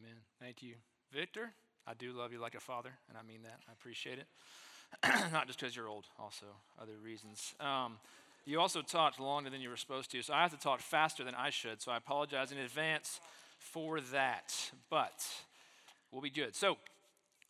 Amen. Thank you. Victor, I do love you like a father, and I mean that. I appreciate it. Not just because you're old, also other reasons. Um, you also talked longer than you were supposed to, so I have to talk faster than I should, so I apologize in advance for that. But we'll be good. So,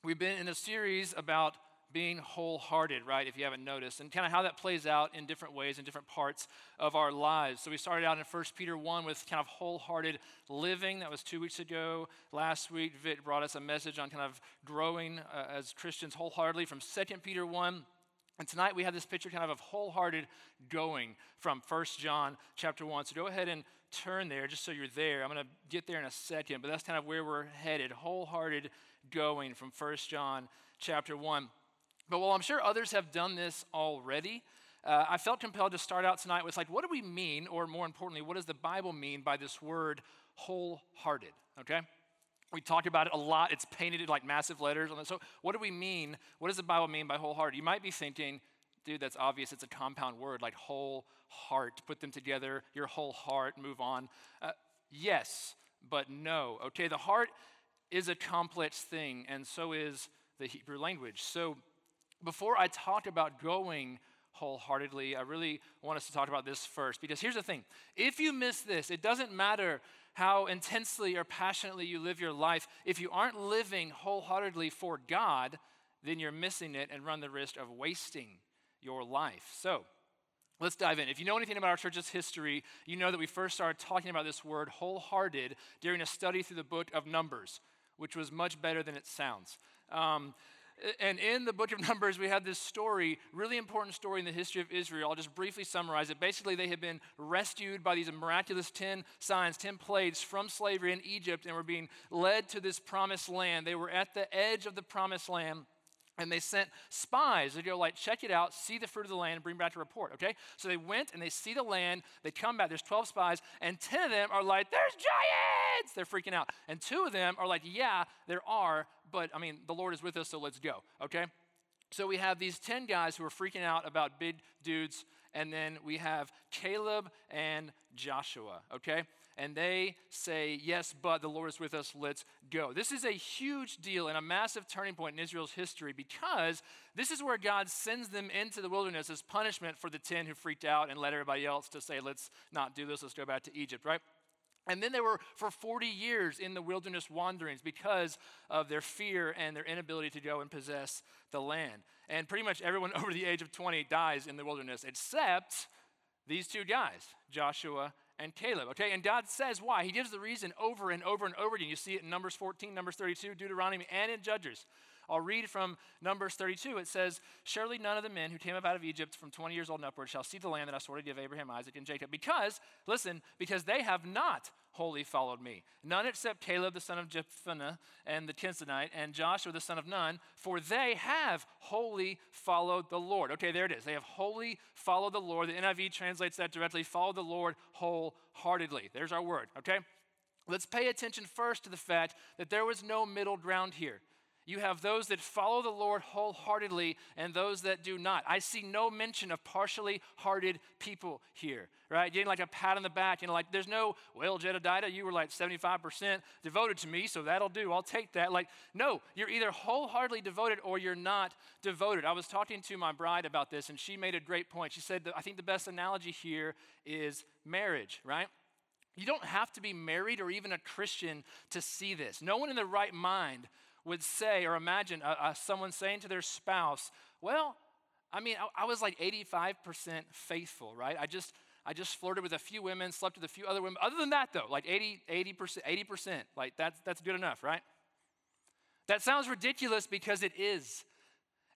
we've been in a series about being wholehearted, right? If you haven't noticed, and kind of how that plays out in different ways in different parts of our lives. So we started out in 1 Peter 1 with kind of wholehearted living. That was two weeks ago. Last week, Vic brought us a message on kind of growing uh, as Christians wholeheartedly from 2 Peter 1. And tonight we have this picture kind of of wholehearted going from 1 John chapter 1. So go ahead and turn there just so you're there. I'm going to get there in a second, but that's kind of where we're headed. Wholehearted going from 1 John chapter 1. But while I'm sure others have done this already, uh, I felt compelled to start out tonight with like, what do we mean, or more importantly, what does the Bible mean by this word wholehearted? Okay? We talked about it a lot. It's painted in like massive letters. So, what do we mean? What does the Bible mean by wholehearted? You might be thinking, dude, that's obvious. It's a compound word like whole heart. Put them together, your whole heart, move on. Uh, yes, but no. Okay, the heart is a complex thing, and so is the Hebrew language. So, before I talk about going wholeheartedly, I really want us to talk about this first. Because here's the thing if you miss this, it doesn't matter how intensely or passionately you live your life. If you aren't living wholeheartedly for God, then you're missing it and run the risk of wasting your life. So, Let's dive in. If you know anything about our church's history, you know that we first started talking about this word wholehearted during a study through the book of Numbers, which was much better than it sounds. Um, and in the book of Numbers, we have this story, really important story in the history of Israel. I'll just briefly summarize it. Basically, they had been rescued by these miraculous 10 signs, 10 plagues from slavery in Egypt, and were being led to this promised land. They were at the edge of the promised land and they sent spies to go like check it out see the fruit of the land and bring back a report okay so they went and they see the land they come back there's 12 spies and 10 of them are like there's giants they're freaking out and two of them are like yeah there are but i mean the lord is with us so let's go okay so we have these 10 guys who are freaking out about big dudes and then we have Caleb and Joshua, okay? And they say, Yes, but the Lord is with us, let's go. This is a huge deal and a massive turning point in Israel's history because this is where God sends them into the wilderness as punishment for the 10 who freaked out and led everybody else to say, Let's not do this, let's go back to Egypt, right? And then they were for 40 years in the wilderness wanderings because of their fear and their inability to go and possess the land. And pretty much everyone over the age of 20 dies in the wilderness, except these two guys, Joshua and Caleb. Okay, and God says why. He gives the reason over and over and over again. You see it in Numbers 14, Numbers 32, Deuteronomy, and in Judges. I'll read from Numbers 32. It says, Surely none of the men who came up out of Egypt from 20 years old and upward shall see the land that I swore to give Abraham, Isaac, and Jacob. Because, listen, because they have not wholly followed me. None except Caleb the son of Jephunneh and the Kenizzite and Joshua the son of Nun, for they have wholly followed the Lord. Okay, there it is. They have wholly followed the Lord. The NIV translates that directly follow the Lord wholeheartedly. There's our word, okay? Let's pay attention first to the fact that there was no middle ground here. You have those that follow the Lord wholeheartedly and those that do not. I see no mention of partially hearted people here, right? Getting like a pat on the back, you know, like there's no, well, Jedediah, you were like 75% devoted to me, so that'll do. I'll take that. Like, no, you're either wholeheartedly devoted or you're not devoted. I was talking to my bride about this, and she made a great point. She said, I think the best analogy here is marriage, right? You don't have to be married or even a Christian to see this. No one in the right mind would say or imagine uh, uh, someone saying to their spouse, Well, I mean, I, I was like 85% faithful, right? I just, I just flirted with a few women, slept with a few other women. Other than that, though, like 80, 80%, 80%, like that's, that's good enough, right? That sounds ridiculous because it is.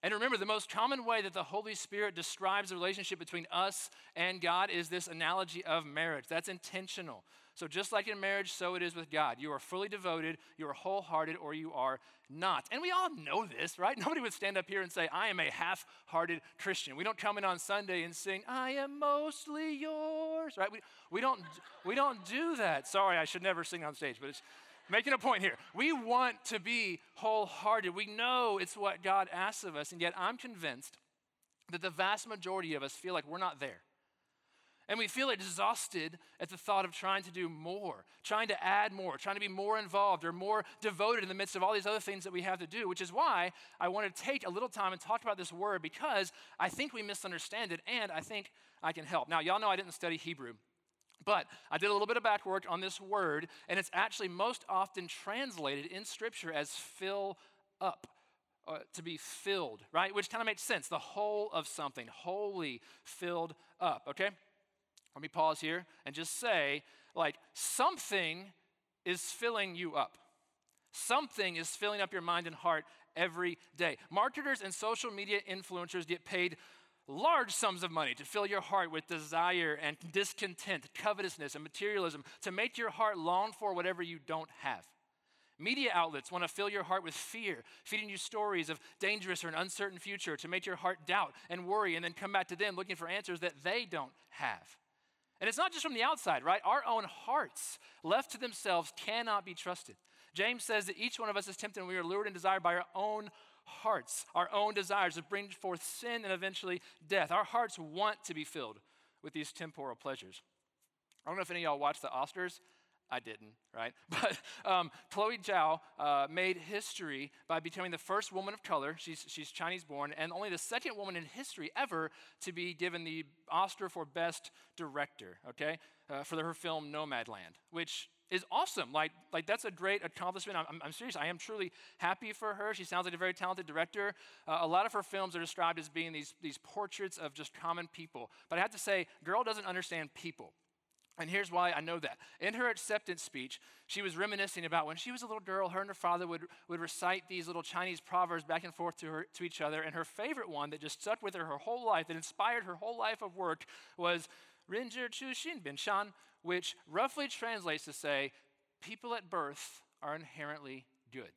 And remember, the most common way that the Holy Spirit describes the relationship between us and God is this analogy of marriage. That's intentional. So, just like in marriage, so it is with God. You are fully devoted, you are wholehearted, or you are not. And we all know this, right? Nobody would stand up here and say, I am a half hearted Christian. We don't come in on Sunday and sing, I am mostly yours, right? We, we, don't, we don't do that. Sorry, I should never sing on stage, but it's making a point here. We want to be wholehearted. We know it's what God asks of us, and yet I'm convinced that the vast majority of us feel like we're not there. And we feel exhausted at the thought of trying to do more, trying to add more, trying to be more involved or more devoted in the midst of all these other things that we have to do, which is why I want to take a little time and talk about this word because I think we misunderstand it and I think I can help. Now, y'all know I didn't study Hebrew. But I did a little bit of back work on this word, and it's actually most often translated in Scripture as fill up. Uh, to be filled, right? Which kind of makes sense. The whole of something, wholly filled up, okay? Let me pause here and just say, like, something is filling you up. Something is filling up your mind and heart every day. Marketers and social media influencers get paid large sums of money to fill your heart with desire and discontent, covetousness, and materialism, to make your heart long for whatever you don't have. Media outlets want to fill your heart with fear, feeding you stories of dangerous or an uncertain future to make your heart doubt and worry, and then come back to them looking for answers that they don't have. And it's not just from the outside, right? Our own hearts, left to themselves, cannot be trusted. James says that each one of us is tempted and we are lured and desired by our own hearts, our own desires that bring forth sin and eventually death. Our hearts want to be filled with these temporal pleasures. I don't know if any of y'all watched the Oscars. I didn't, right? But um, Chloe Zhao uh, made history by becoming the first woman of color. She's, she's Chinese born, and only the second woman in history ever to be given the Oscar for Best Director, okay, uh, for her film Nomadland, which is awesome. Like, like that's a great accomplishment. I'm, I'm, serious. I am truly happy for her. She sounds like a very talented director. Uh, a lot of her films are described as being these, these portraits of just common people. But I have to say, girl doesn't understand people. And here's why I know that. In her acceptance speech, she was reminiscing about when she was a little girl, her and her father would, would recite these little Chinese proverbs back and forth to, her, to each other. And her favorite one that just stuck with her her whole life, that inspired her whole life of work, was Rinzhi Chu Xin Bin Shan, which roughly translates to say, people at birth are inherently good.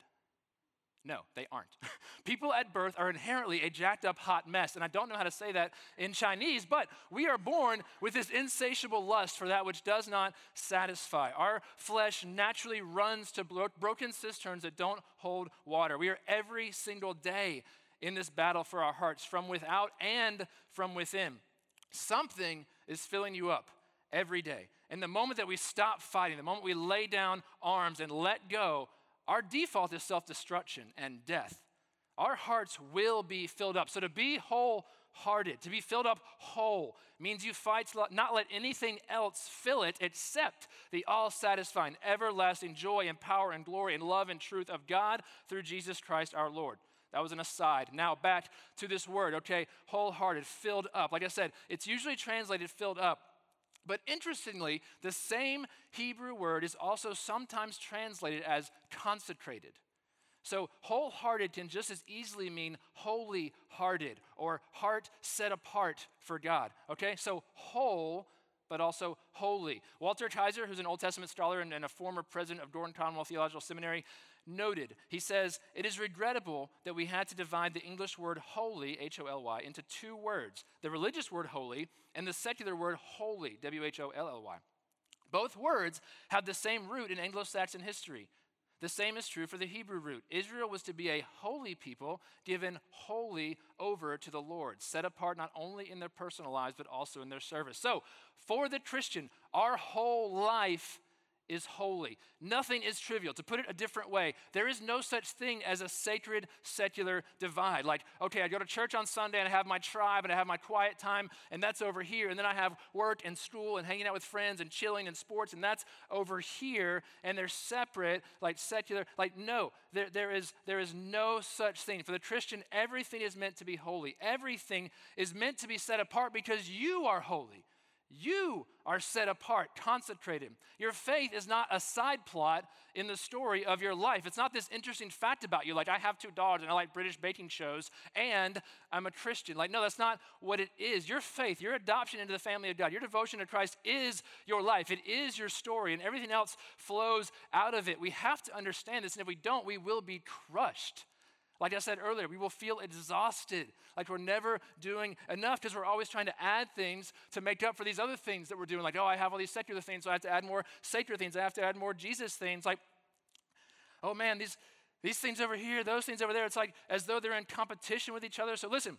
No, they aren't. People at birth are inherently a jacked up hot mess. And I don't know how to say that in Chinese, but we are born with this insatiable lust for that which does not satisfy. Our flesh naturally runs to bro- broken cisterns that don't hold water. We are every single day in this battle for our hearts from without and from within. Something is filling you up every day. And the moment that we stop fighting, the moment we lay down arms and let go, our default is self destruction and death. Our hearts will be filled up. So to be wholehearted, to be filled up whole, means you fight to not let anything else fill it except the all satisfying, everlasting joy and power and glory and love and truth of God through Jesus Christ our Lord. That was an aside. Now back to this word, okay? Wholehearted, filled up. Like I said, it's usually translated filled up. But interestingly, the same Hebrew word is also sometimes translated as consecrated. So, wholehearted can just as easily mean holy hearted or heart set apart for God. Okay? So, whole, but also holy. Walter Kaiser, who's an Old Testament scholar and, and a former president of Gordon Conwell Theological Seminary, noted. He says, It is regrettable that we had to divide the English word holy, H O L Y, into two words the religious word holy and the secular word holy, W H O L L Y. Both words have the same root in Anglo Saxon history. The same is true for the Hebrew root. Israel was to be a holy people, given wholly over to the Lord, set apart not only in their personal lives, but also in their service. So, for the Christian, our whole life is holy. Nothing is trivial. To put it a different way, there is no such thing as a sacred secular divide. Like, okay, I go to church on Sunday and I have my tribe and I have my quiet time, and that's over here. And then I have work and school and hanging out with friends and chilling and sports, and that's over here. And they're separate, like secular. Like, no, there, there, is, there is no such thing. For the Christian, everything is meant to be holy, everything is meant to be set apart because you are holy. You are set apart, consecrated. Your faith is not a side plot in the story of your life. It's not this interesting fact about you, like I have two dogs and I like British baking shows and I'm a Christian. Like, no, that's not what it is. Your faith, your adoption into the family of God, your devotion to Christ is your life. It is your story, and everything else flows out of it. We have to understand this, and if we don't, we will be crushed. Like I said earlier, we will feel exhausted, like we're never doing enough because we're always trying to add things to make up for these other things that we're doing. Like, oh, I have all these secular things, so I have to add more sacred things. I have to add more Jesus things. Like, oh man, these, these things over here, those things over there, it's like as though they're in competition with each other. So listen,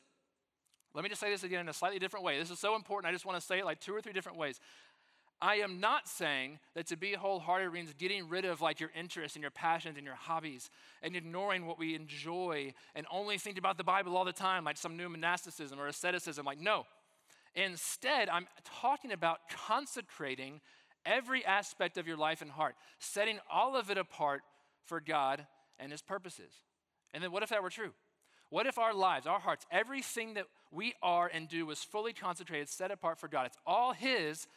Let me just say this again in a slightly different way. This is so important. I just want to say it like two or three different ways. I am not saying that to be wholehearted means getting rid of like your interests and your passions and your hobbies and ignoring what we enjoy and only think about the Bible all the time, like some new monasticism or asceticism. Like, no. Instead, I'm talking about consecrating every aspect of your life and heart, setting all of it apart for God and His purposes. And then what if that were true? What if our lives, our hearts, everything that we are and do was fully concentrated, set apart for God? It's all His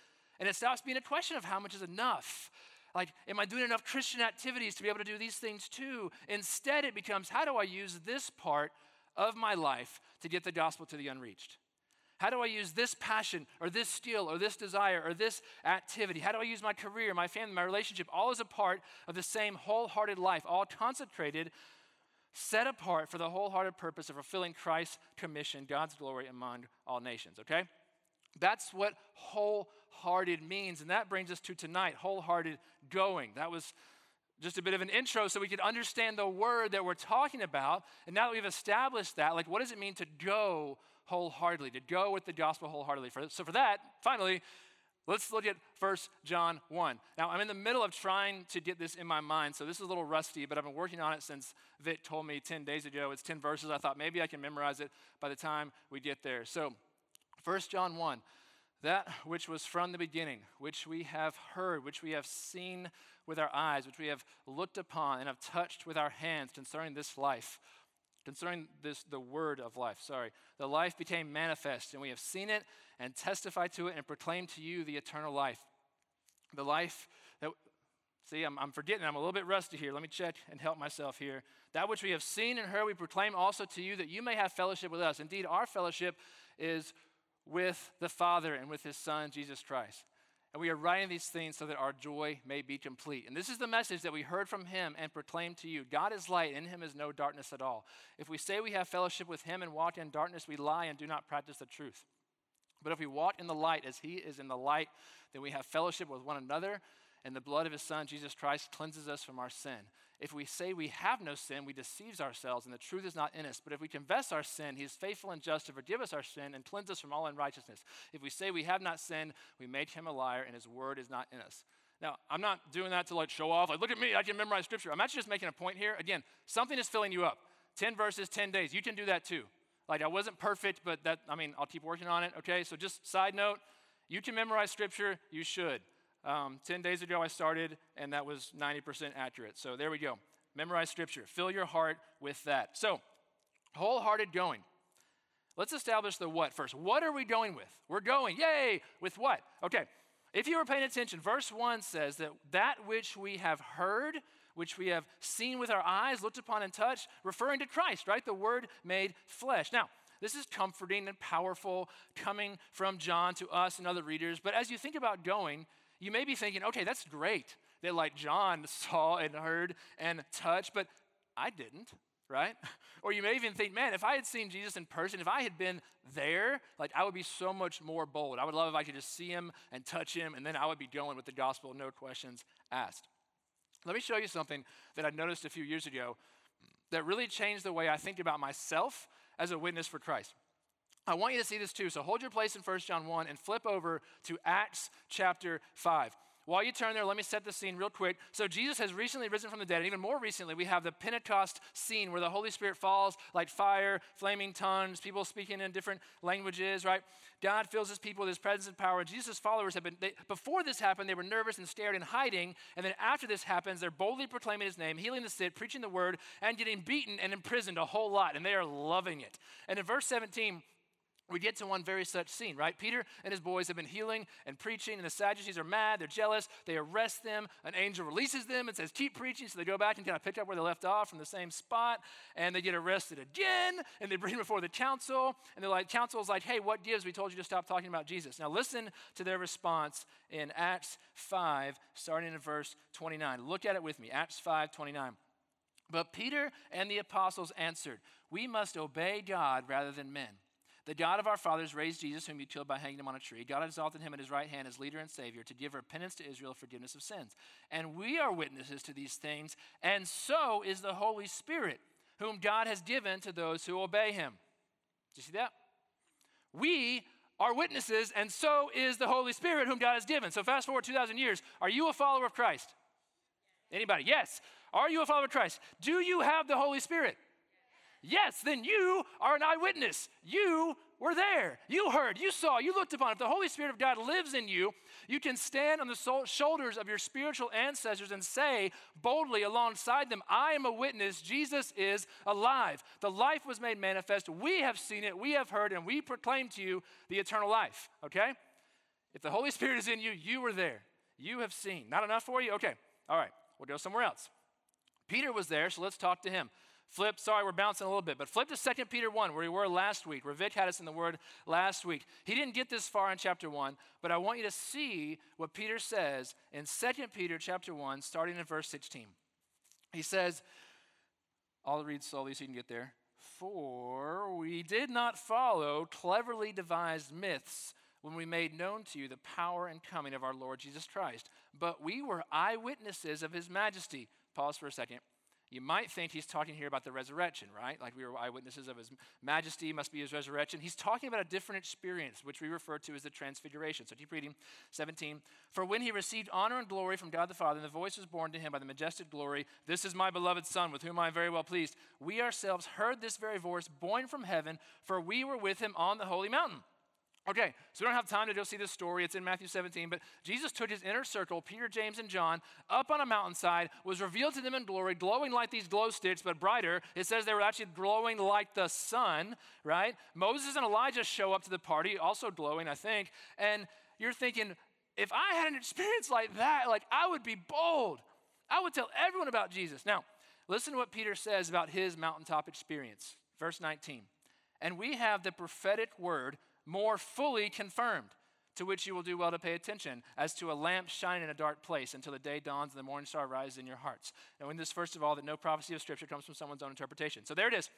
and it stops being a question of how much is enough. Like, am I doing enough Christian activities to be able to do these things too? Instead, it becomes how do I use this part of my life to get the gospel to the unreached? How do I use this passion or this skill or this desire or this activity? How do I use my career, my family, my relationship, all as a part of the same wholehearted life, all consecrated, set apart for the wholehearted purpose of fulfilling Christ's commission, God's glory among all nations, okay? That's what wholehearted means. And that brings us to tonight wholehearted going. That was just a bit of an intro so we could understand the word that we're talking about. And now that we've established that, like, what does it mean to go wholeheartedly, to go with the gospel wholeheartedly? So, for that, finally, Let's look at 1 John 1. Now, I'm in the middle of trying to get this in my mind, so this is a little rusty, but I've been working on it since Vic told me 10 days ago. It's 10 verses. I thought maybe I can memorize it by the time we get there. So, 1 John 1 that which was from the beginning, which we have heard, which we have seen with our eyes, which we have looked upon and have touched with our hands concerning this life, concerning this the word of life, sorry. The life became manifest, and we have seen it and testified to it and proclaimed to you the eternal life. The life that See, I'm, I'm forgetting, I'm a little bit rusty here. Let me check and help myself here. That which we have seen and heard, we proclaim also to you that you may have fellowship with us. Indeed, our fellowship is with the Father and with his Son, Jesus Christ. And we are writing these things so that our joy may be complete. And this is the message that we heard from him and proclaimed to you God is light, in him is no darkness at all. If we say we have fellowship with him and walk in darkness, we lie and do not practice the truth. But if we walk in the light as he is in the light, then we have fellowship with one another, and the blood of his Son, Jesus Christ, cleanses us from our sin. If we say we have no sin, we deceive ourselves, and the truth is not in us. But if we confess our sin, he is faithful and just to forgive us our sin and cleanse us from all unrighteousness. If we say we have not sinned, we make him a liar, and his word is not in us. Now, I'm not doing that to like show off, like, look at me, I can memorize scripture. I'm actually just making a point here. Again, something is filling you up. 10 verses, 10 days. You can do that too. Like, I wasn't perfect, but that, I mean, I'll keep working on it, okay? So, just side note, you can memorize scripture, you should. Um, 10 days ago, I started, and that was 90% accurate. So, there we go. Memorize scripture. Fill your heart with that. So, wholehearted going. Let's establish the what first. What are we going with? We're going, yay, with what? Okay, if you were paying attention, verse 1 says that that which we have heard, which we have seen with our eyes, looked upon and touched, referring to Christ, right? The Word made flesh. Now, this is comforting and powerful coming from John to us and other readers. But as you think about going, you may be thinking, okay, that's great that like John saw and heard and touched, but I didn't, right? Or you may even think, man, if I had seen Jesus in person, if I had been there, like I would be so much more bold. I would love if I could just see him and touch him, and then I would be going with the gospel, no questions asked. Let me show you something that I noticed a few years ago that really changed the way I think about myself as a witness for Christ. I want you to see this too. So hold your place in 1 John 1 and flip over to Acts chapter 5. While you turn there, let me set the scene real quick. So, Jesus has recently risen from the dead, and even more recently, we have the Pentecost scene where the Holy Spirit falls like fire, flaming tongues, people speaking in different languages, right? God fills his people with his presence and power. Jesus' followers have been, they, before this happened, they were nervous and scared and hiding. And then after this happens, they're boldly proclaiming his name, healing the sick, preaching the word, and getting beaten and imprisoned a whole lot. And they are loving it. And in verse 17, we get to one very such scene, right? Peter and his boys have been healing and preaching, and the Sadducees are mad. They're jealous. They arrest them. An angel releases them and says, Keep preaching. So they go back and kind of pick up where they left off from the same spot, and they get arrested again, and they bring before the council. And they're like, Council's like, Hey, what gives? We told you to stop talking about Jesus. Now listen to their response in Acts 5, starting in verse 29. Look at it with me. Acts 5, 29. But Peter and the apostles answered, We must obey God rather than men. The God of our fathers raised Jesus, whom you killed by hanging him on a tree. God exalted him at his right hand as leader and savior to give repentance to Israel, forgiveness of sins. And we are witnesses to these things, and so is the Holy Spirit, whom God has given to those who obey him. Do you see that? We are witnesses, and so is the Holy Spirit, whom God has given. So, fast forward 2,000 years. Are you a follower of Christ? Anybody? Yes. Are you a follower of Christ? Do you have the Holy Spirit? Yes, then you are an eyewitness. You were there. You heard, you saw, you looked upon. If the Holy Spirit of God lives in you, you can stand on the shoulders of your spiritual ancestors and say boldly alongside them, I am a witness. Jesus is alive. The life was made manifest. We have seen it, we have heard, and we proclaim to you the eternal life. Okay? If the Holy Spirit is in you, you were there. You have seen. Not enough for you? Okay. All right. We'll go somewhere else. Peter was there, so let's talk to him. Flip, sorry, we're bouncing a little bit, but flip to 2 Peter 1, where we were last week, where Vic had us in the word last week. He didn't get this far in chapter 1, but I want you to see what Peter says in 2 Peter chapter 1, starting in verse 16. He says, I'll read slowly so you can get there. For we did not follow cleverly devised myths when we made known to you the power and coming of our Lord Jesus Christ, but we were eyewitnesses of his majesty. Pause for a second. You might think he's talking here about the resurrection, right? Like we were eyewitnesses of his majesty, must be his resurrection. He's talking about a different experience, which we refer to as the transfiguration. So keep reading 17. For when he received honor and glory from God the Father, and the voice was borne to him by the majestic glory, This is my beloved Son, with whom I am very well pleased. We ourselves heard this very voice borne from heaven, for we were with him on the holy mountain. Okay, so we don't have time to go see this story. It's in Matthew 17. But Jesus took his inner circle, Peter, James, and John, up on a mountainside, was revealed to them in glory, glowing like these glow sticks, but brighter. It says they were actually glowing like the sun, right? Moses and Elijah show up to the party, also glowing, I think. And you're thinking, if I had an experience like that, like I would be bold. I would tell everyone about Jesus. Now, listen to what Peter says about his mountaintop experience. Verse 19. And we have the prophetic word more fully confirmed, to which you will do well to pay attention, as to a lamp shining in a dark place until the day dawns and the morning star rises in your hearts. Now, in this, first of all, that no prophecy of Scripture comes from someone's own interpretation. So there it is.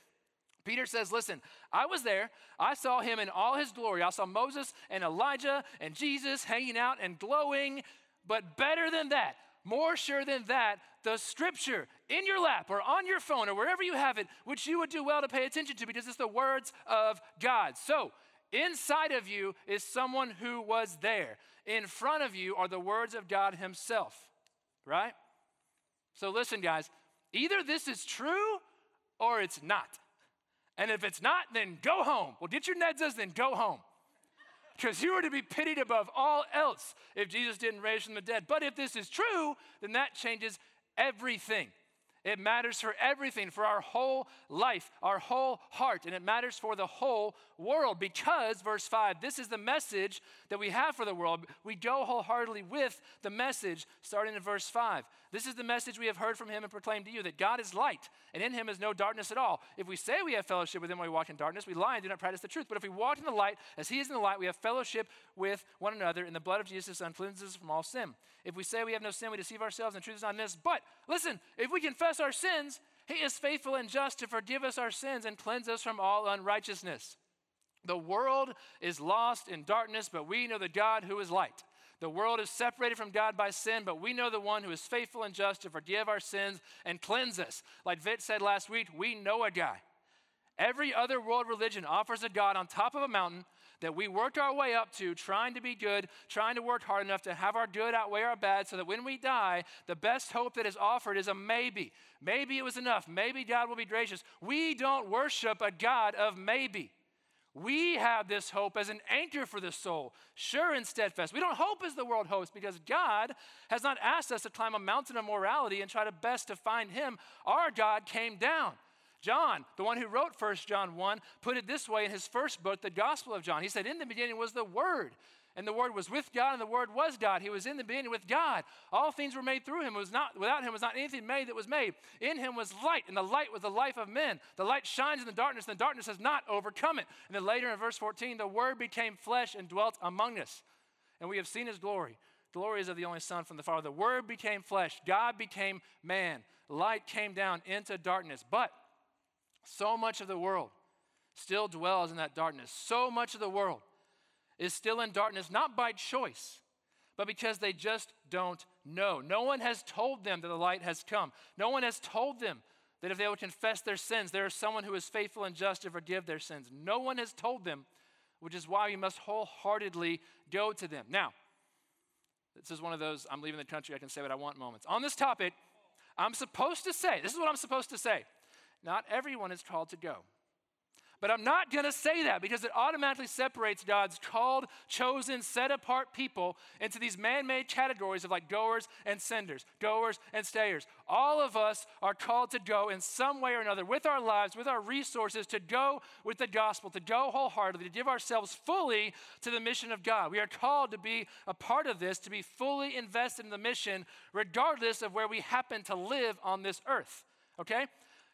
Peter says, Listen, I was there. I saw him in all his glory. I saw Moses and Elijah and Jesus hanging out and glowing. But better than that, more sure than that, the scripture in your lap or on your phone or wherever you have it, which you would do well to pay attention to because it's the words of God. So, Inside of you is someone who was there. In front of you are the words of God Himself, right? So listen, guys, either this is true or it's not. And if it's not, then go home. Well, get your nedzas, then go home. Because you are to be pitied above all else if Jesus didn't raise from the dead. But if this is true, then that changes everything. It matters for everything, for our whole life, our whole heart, and it matters for the whole world because, verse 5, this is the message that we have for the world. We go wholeheartedly with the message starting in verse 5. This is the message we have heard from him and proclaimed to you that God is light, and in him is no darkness at all. If we say we have fellowship with him when we walk in darkness, we lie and do not practice the truth. But if we walk in the light, as he is in the light, we have fellowship with one another, and the blood of Jesus cleanses us from all sin. If we say we have no sin, we deceive ourselves, and the truth is not in us. But listen, if we confess our sins, he is faithful and just to forgive us our sins and cleanse us from all unrighteousness. The world is lost in darkness, but we know the God who is light. The world is separated from God by sin, but we know the one who is faithful and just to forgive our sins and cleanse us. Like Vic said last week, we know a guy. Every other world religion offers a God on top of a mountain that we worked our way up to, trying to be good, trying to work hard enough to have our good outweigh our bad, so that when we die, the best hope that is offered is a maybe. Maybe it was enough. Maybe God will be gracious. We don't worship a God of maybe. We have this hope as an anchor for the soul, sure and steadfast. We don't hope as the world hopes because God has not asked us to climb a mountain of morality and try to best to find Him. Our God came down. John, the one who wrote 1 John 1, put it this way in his first book, the Gospel of John. He said, In the beginning was the Word, and the Word was with God, and the Word was God. He was in the beginning with God. All things were made through him. It was not, without him was not anything made that was made. In him was light, and the light was the life of men. The light shines in the darkness, and the darkness has not overcome it. And then later in verse 14, the Word became flesh and dwelt among us. And we have seen his glory. Glory is of the only Son from the Father. The Word became flesh. God became man. Light came down into darkness. But so much of the world still dwells in that darkness. So much of the world is still in darkness, not by choice, but because they just don't know. No one has told them that the light has come. No one has told them that if they would confess their sins, there is someone who is faithful and just to forgive their sins. No one has told them which is why we must wholeheartedly go to them. Now, this is one of those I'm leaving the country, I can say what I want moments. On this topic, I'm supposed to say, this is what I'm supposed to say. Not everyone is called to go. But I'm not going to say that because it automatically separates God's called, chosen, set apart people into these man made categories of like goers and senders, goers and stayers. All of us are called to go in some way or another with our lives, with our resources, to go with the gospel, to go wholeheartedly, to give ourselves fully to the mission of God. We are called to be a part of this, to be fully invested in the mission, regardless of where we happen to live on this earth. Okay?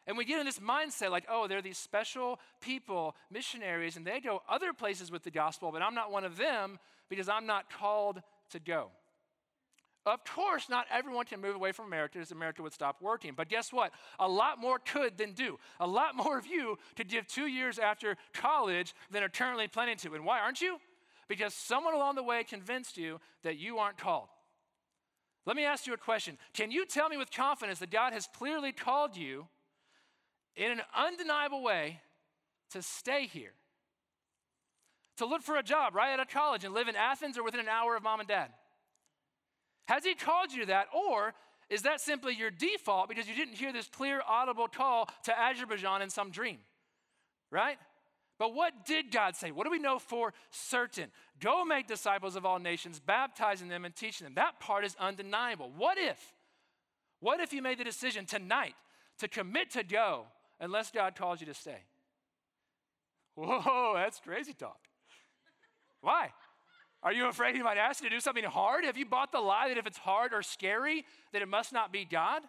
And we get in this mindset like, oh, they're these special people, missionaries, and they go other places with the gospel, but I'm not one of them because I'm not called to go. Of course, not everyone can move away from America as America would stop working. But guess what? A lot more could than do. A lot more of you could give two years after college than are currently planning to. And why aren't you? Because someone along the way convinced you that you aren't called. Let me ask you a question. Can you tell me with confidence that God has clearly called you in an undeniable way to stay here, to look for a job right out of college and live in Athens or within an hour of mom and dad? Has He called you to that? Or is that simply your default because you didn't hear this clear, audible call to Azerbaijan in some dream? Right? But what did God say? What do we know for certain? Go make disciples of all nations, baptizing them and teaching them. That part is undeniable. What if? What if you made the decision tonight to commit to go unless God calls you to stay. Whoa, that's crazy talk. Why? Are you afraid he might ask you to do something hard? Have you bought the lie that if it's hard or scary, that it must not be God?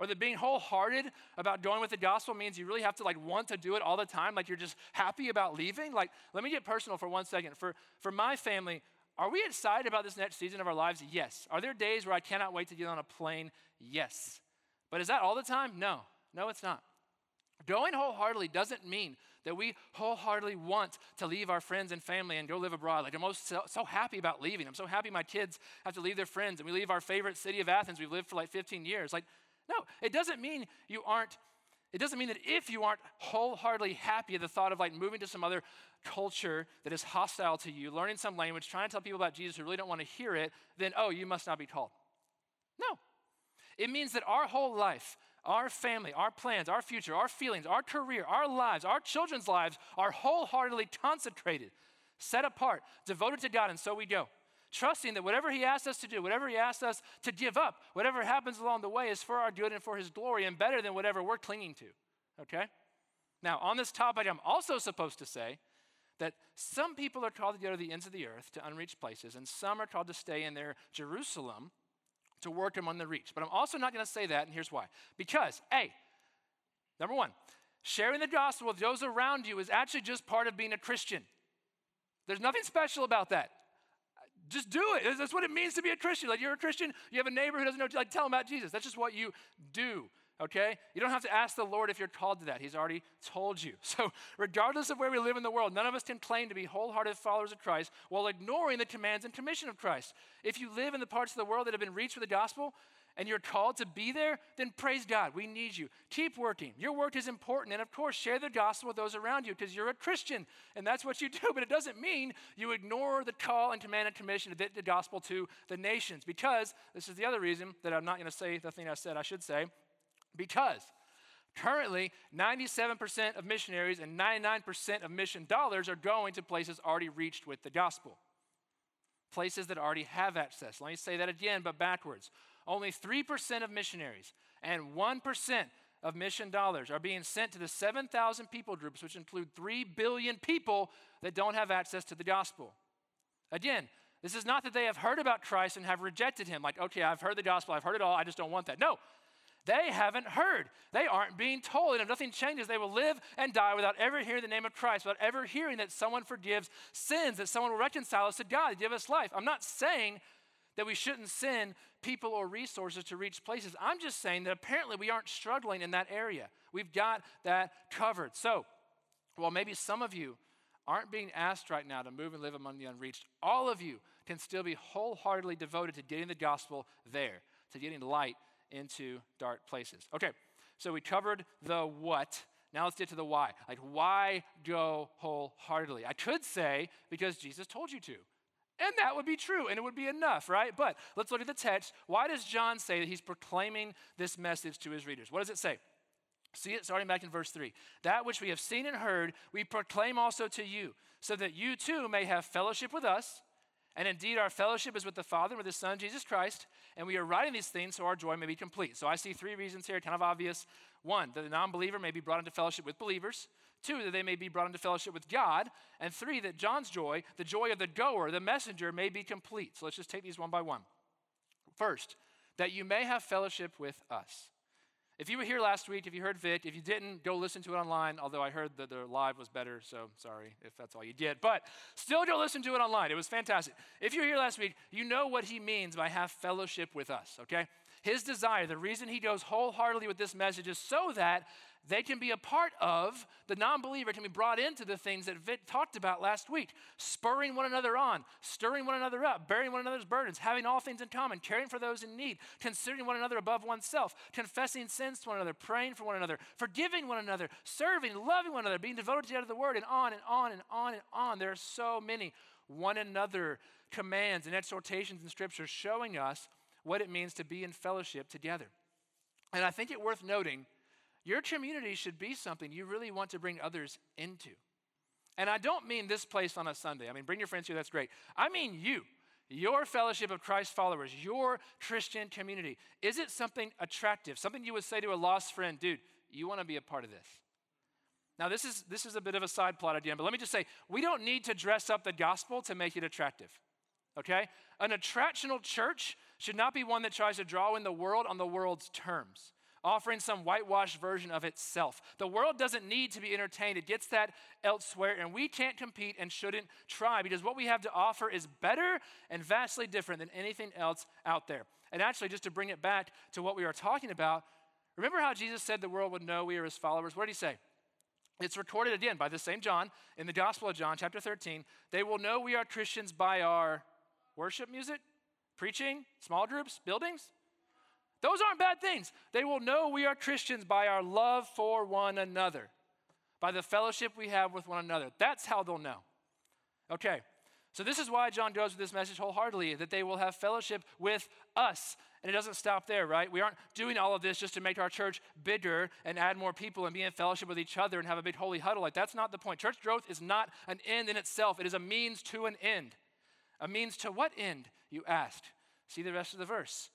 Or that being wholehearted about going with the gospel means you really have to like want to do it all the time, like you're just happy about leaving? Like, let me get personal for one second. For, for my family, are we excited about this next season of our lives? Yes. Are there days where I cannot wait to get on a plane? Yes. But is that all the time? No. No, it's not. Going wholeheartedly doesn't mean that we wholeheartedly want to leave our friends and family and go live abroad. Like, I'm so, so happy about leaving. I'm so happy my kids have to leave their friends and we leave our favorite city of Athens. We've lived for like 15 years. Like, no, it doesn't mean you aren't, it doesn't mean that if you aren't wholeheartedly happy at the thought of like moving to some other culture that is hostile to you, learning some language, trying to tell people about Jesus who really don't want to hear it, then, oh, you must not be called. No. It means that our whole life, our family, our plans, our future, our feelings, our career, our lives, our children's lives are wholeheartedly consecrated, set apart, devoted to God, and so we go. Trusting that whatever He asks us to do, whatever He asks us to give up, whatever happens along the way is for our good and for His glory and better than whatever we're clinging to. Okay? Now, on this topic, I'm also supposed to say that some people are called to go to the ends of the earth, to unreached places, and some are called to stay in their Jerusalem to work among the reach. But I'm also not going to say that, and here's why. Because, A, number one, sharing the gospel with those around you is actually just part of being a Christian. There's nothing special about that. Just do it. That's what it means to be a Christian. Like you're a Christian, you have a neighbor who doesn't know, like tell them about Jesus. That's just what you do okay? You don't have to ask the Lord if you're called to that. He's already told you. So, regardless of where we live in the world, none of us can claim to be wholehearted followers of Christ while ignoring the commands and commission of Christ. If you live in the parts of the world that have been reached with the gospel and you're called to be there, then praise God. We need you. Keep working. Your work is important. And of course, share the gospel with those around you because you're a Christian and that's what you do. But it doesn't mean you ignore the call and command and commission to the gospel to the nations because this is the other reason that I'm not going to say the thing I said I should say because currently, 97% of missionaries and 99% of mission dollars are going to places already reached with the gospel. Places that already have access. Let me say that again, but backwards. Only 3% of missionaries and 1% of mission dollars are being sent to the 7,000 people groups, which include 3 billion people that don't have access to the gospel. Again, this is not that they have heard about Christ and have rejected him, like, okay, I've heard the gospel, I've heard it all, I just don't want that. No, they haven't heard. They aren't being told. And if nothing changes, they will live and die without ever hearing the name of Christ, without ever hearing that someone forgives sins, that someone will reconcile us to God, give us life. I'm not saying that we shouldn't send people or resources to reach places. I'm just saying that apparently we aren't struggling in that area. We've got that covered. So, well, maybe some of you aren't being asked right now to move and live among the unreached. All of you can still be wholeheartedly devoted to getting the gospel there, to getting light into dark places. Okay, so we covered the what. Now let's get to the why. Like, why go wholeheartedly? I could say because Jesus told you to. And that would be true and it would be enough, right? But let's look at the text. Why does John say that he's proclaiming this message to his readers? What does it say? See it starting back in verse 3. That which we have seen and heard, we proclaim also to you, so that you too may have fellowship with us. And indeed, our fellowship is with the Father and with His Son, Jesus Christ. And we are writing these things so our joy may be complete. So I see three reasons here, kind of obvious. One, that the non believer may be brought into fellowship with believers. Two, that they may be brought into fellowship with God. And three, that John's joy, the joy of the goer, the messenger, may be complete. So let's just take these one by one. First, that you may have fellowship with us. If you were here last week, if you heard Vic, if you didn't, go listen to it online, although I heard that the live was better, so sorry if that's all you did. But still go listen to it online. It was fantastic. If you were here last week, you know what he means by have fellowship with us, okay? His desire, the reason he goes wholeheartedly with this message is so that they can be a part of, the non believer can be brought into the things that Vic talked about last week spurring one another on, stirring one another up, bearing one another's burdens, having all things in common, caring for those in need, considering one another above oneself, confessing sins to one another, praying for one another, forgiving one another, serving, loving one another, being devoted to the word, and on and on and on and on. There are so many one another commands and exhortations in Scripture showing us what it means to be in fellowship together. And I think it worth noting your community should be something you really want to bring others into. And I don't mean this place on a Sunday. I mean, bring your friends here, that's great. I mean you, your fellowship of Christ followers, your Christian community. Is it something attractive? Something you would say to a lost friend, dude, you want to be a part of this? Now, this is, this is a bit of a side plot again, but let me just say we don't need to dress up the gospel to make it attractive, okay? An attractional church should not be one that tries to draw in the world on the world's terms offering some whitewashed version of itself. The world doesn't need to be entertained, it gets that elsewhere, and we can't compete and shouldn't try because what we have to offer is better and vastly different than anything else out there. And actually, just to bring it back to what we are talking about, remember how Jesus said the world would know we are his followers? What did he say? It's recorded again by the same John in the Gospel of John, chapter 13. They will know we are Christians by our worship music, preaching, small groups, buildings. Those aren't bad things. They will know we are Christians by our love for one another, by the fellowship we have with one another. That's how they'll know. Okay, so this is why John goes with this message wholeheartedly that they will have fellowship with us. And it doesn't stop there, right? We aren't doing all of this just to make our church bigger and add more people and be in fellowship with each other and have a big holy huddle. Like, that's not the point. Church growth is not an end in itself, it is a means to an end. A means to what end, you asked? See the rest of the verse.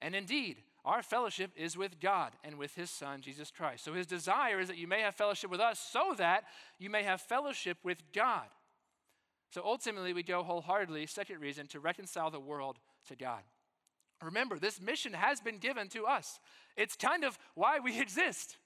And indeed, our fellowship is with God and with His Son, Jesus Christ. So His desire is that you may have fellowship with us so that you may have fellowship with God. So ultimately, we go wholeheartedly, second reason, to reconcile the world to God. Remember, this mission has been given to us. It's kind of why we exist.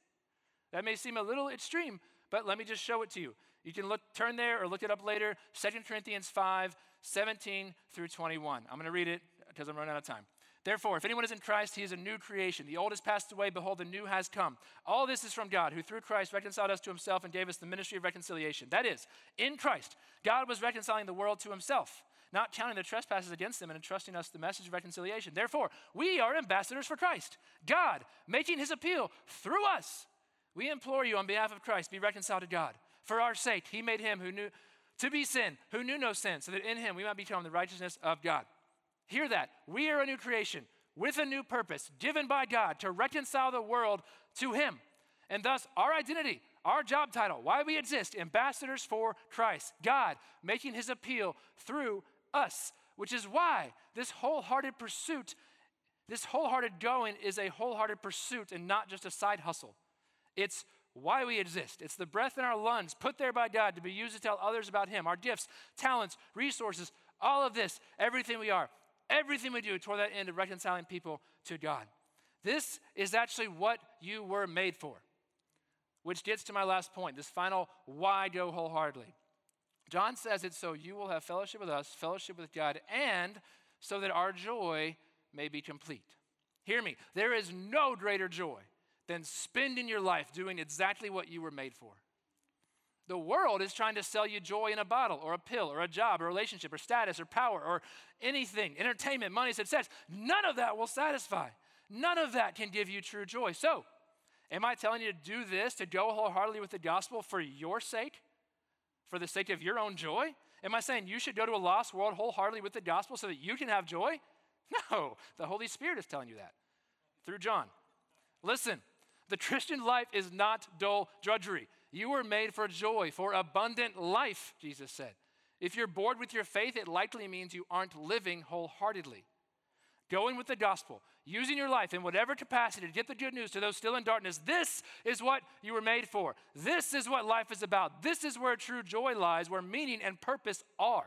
That may seem a little extreme, but let me just show it to you. You can look, turn there or look it up later. 2 Corinthians 5, 17 through 21. I'm going to read it because I'm running out of time. Therefore, if anyone is in Christ, he is a new creation. The old has passed away, behold, the new has come. All this is from God, who through Christ reconciled us to himself and gave us the ministry of reconciliation. That is, in Christ, God was reconciling the world to himself, not counting the trespasses against them and entrusting us the message of reconciliation. Therefore, we are ambassadors for Christ, God making his appeal through us. We implore you on behalf of Christ, be reconciled to God. For our sake, he made him who knew to be sin, who knew no sin, so that in him we might become the righteousness of God. Hear that. We are a new creation with a new purpose given by God to reconcile the world to Him. And thus, our identity, our job title, why we exist, ambassadors for Christ, God making His appeal through us, which is why this wholehearted pursuit, this wholehearted going is a wholehearted pursuit and not just a side hustle. It's why we exist. It's the breath in our lungs put there by God to be used to tell others about Him, our gifts, talents, resources, all of this, everything we are everything we do toward that end of reconciling people to God. This is actually what you were made for. Which gets to my last point, this final why go wholeheartedly. John says it so you will have fellowship with us, fellowship with God, and so that our joy may be complete. Hear me, there is no greater joy than spending your life doing exactly what you were made for. The world is trying to sell you joy in a bottle or a pill or a job or a relationship or status or power or anything, entertainment, money, success. None of that will satisfy. None of that can give you true joy. So, Am I telling you to do this, to go wholeheartedly with the gospel for your sake, for the sake of your own joy? Am I saying you should go to a lost world wholeheartedly with the gospel so that you can have joy? No, the Holy Spirit is telling you that through John. Listen, the Christian life is not dull drudgery. You were made for joy, for abundant life, Jesus said. If you're bored with your faith, it likely means you aren't living wholeheartedly. Going with the gospel, using your life in whatever capacity to get the good news to those still in darkness, this is what you were made for. This is what life is about. This is where true joy lies, where meaning and purpose are.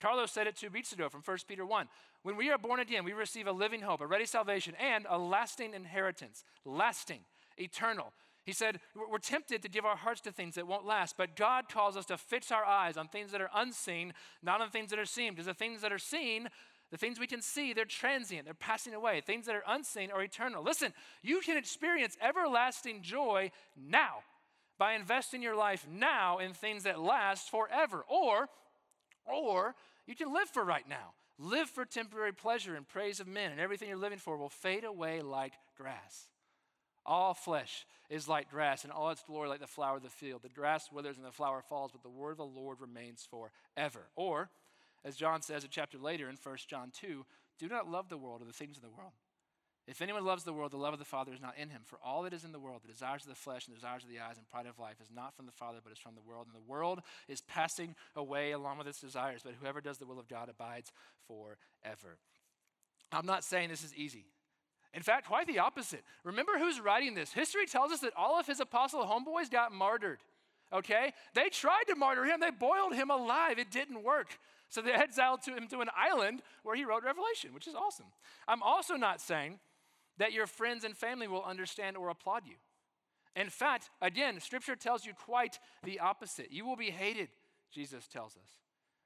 Carlos said it two weeks ago from 1 Peter 1. When we are born again, we receive a living hope, a ready salvation, and a lasting inheritance. Lasting, eternal. He said, We're tempted to give our hearts to things that won't last, but God calls us to fix our eyes on things that are unseen, not on things that are seen. Because the things that are seen, the things we can see, they're transient, they're passing away. Things that are unseen are eternal. Listen, you can experience everlasting joy now by investing your life now in things that last forever. Or, or you can live for right now. Live for temporary pleasure and praise of men, and everything you're living for will fade away like grass. All flesh is like grass, and all its glory like the flower of the field. The grass withers and the flower falls, but the word of the Lord remains forever. Or, as John says a chapter later in 1 John 2, do not love the world or the things of the world. If anyone loves the world, the love of the Father is not in him. For all that is in the world, the desires of the flesh and the desires of the eyes and pride of life, is not from the Father, but is from the world. And the world is passing away along with its desires, but whoever does the will of God abides forever. I'm not saying this is easy. In fact, quite the opposite. Remember who's writing this? History tells us that all of his apostle homeboys got martyred. Okay? They tried to martyr him, they boiled him alive. It didn't work. So they exiled to him to an island where he wrote Revelation, which is awesome. I'm also not saying that your friends and family will understand or applaud you. In fact, again, scripture tells you quite the opposite. You will be hated, Jesus tells us.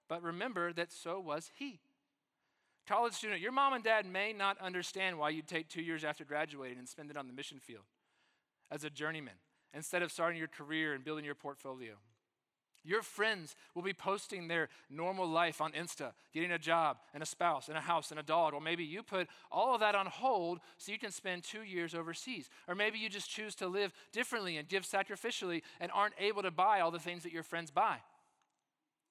But remember that so was he. College student, your mom and dad may not understand why you'd take two years after graduating and spend it on the mission field as a journeyman instead of starting your career and building your portfolio. Your friends will be posting their normal life on Insta, getting a job and a spouse and a house and a dog. Or maybe you put all of that on hold so you can spend two years overseas. Or maybe you just choose to live differently and give sacrificially and aren't able to buy all the things that your friends buy.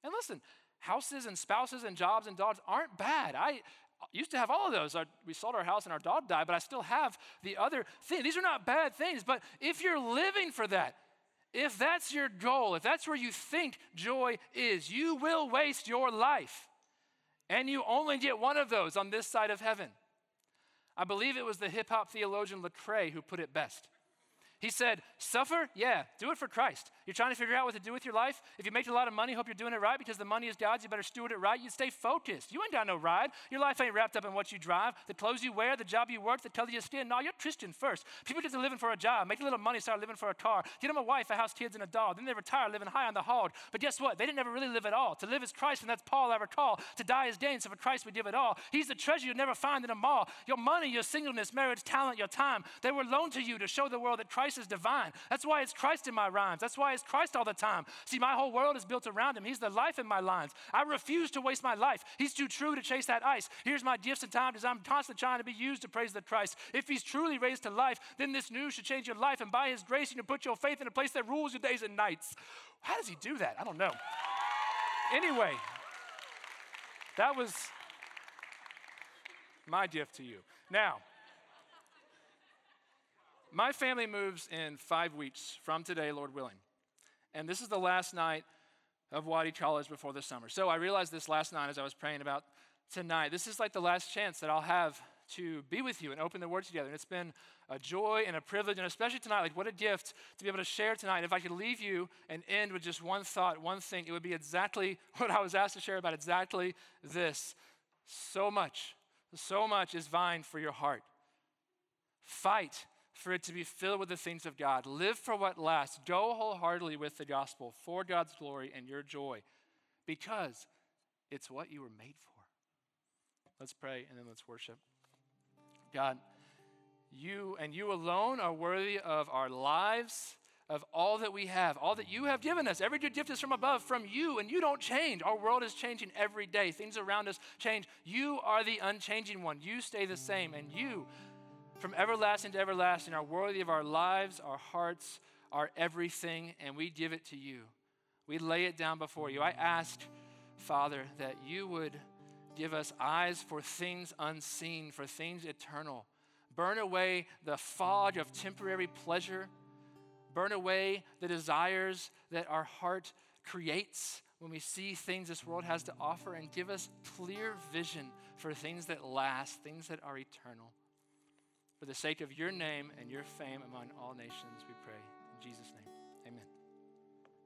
And listen, houses and spouses and jobs and dogs aren't bad. I used to have all of those. we sold our house and our dog died, but I still have the other thing. These are not bad things, but if you're living for that, if that's your goal, if that's where you think joy is, you will waste your life. And you only get one of those on this side of heaven. I believe it was the hip hop theologian Lecrae who put it best. He said, Suffer? Yeah, do it for Christ. You're trying to figure out what to do with your life? If you make a lot of money, hope you're doing it right because the money is God's. You better steward it right. You stay focused. You ain't got no ride. Your life ain't wrapped up in what you drive, the clothes you wear, the job you work, the color you skin. No, you're Christian first. People get to living for a job, make a little money, start living for a car, get them a wife, a house, kids, and a dog. Then they retire living high on the hog. But guess what? They didn't ever really live at all. To live is Christ, and that's Paul ever call. To die is gain, so for Christ we give it all. He's the treasure you'll never find in a mall. Your money, your singleness, marriage, talent, your time, they were loaned to you to show the world that Christ is divine. That's why it's Christ in my rhymes. That's why Christ all the time. See, my whole world is built around him. He's the life in my lines. I refuse to waste my life. He's too true to chase that ice. Here's my gifts and time because I'm constantly trying to be used to praise the Christ. If he's truly raised to life, then this news should change your life. And by his grace, you can put your faith in a place that rules your days and nights. How does he do that? I don't know. Anyway, that was my gift to you. Now, my family moves in five weeks from today, Lord willing. And this is the last night of Wadi College before the summer. So I realized this last night as I was praying about tonight. This is like the last chance that I'll have to be with you and open the Word together. And it's been a joy and a privilege, and especially tonight, like what a gift to be able to share tonight. And if I could leave you and end with just one thought, one thing, it would be exactly what I was asked to share about exactly this. So much, so much is vying for your heart. Fight for it to be filled with the things of God. Live for what lasts. Go wholeheartedly with the gospel for God's glory and your joy because it's what you were made for. Let's pray and then let's worship. God, you and you alone are worthy of our lives, of all that we have, all that you have given us. Every good gift is from above, from you, and you don't change. Our world is changing every day. Things around us change. You are the unchanging one. You stay the same, and you from everlasting to everlasting, are worthy of our lives, our hearts, our everything, and we give it to you. We lay it down before you. I ask, Father, that you would give us eyes for things unseen, for things eternal. Burn away the fog of temporary pleasure. Burn away the desires that our heart creates when we see things this world has to offer, and give us clear vision for things that last, things that are eternal. For the sake of your name and your fame among all nations, we pray. In Jesus' name.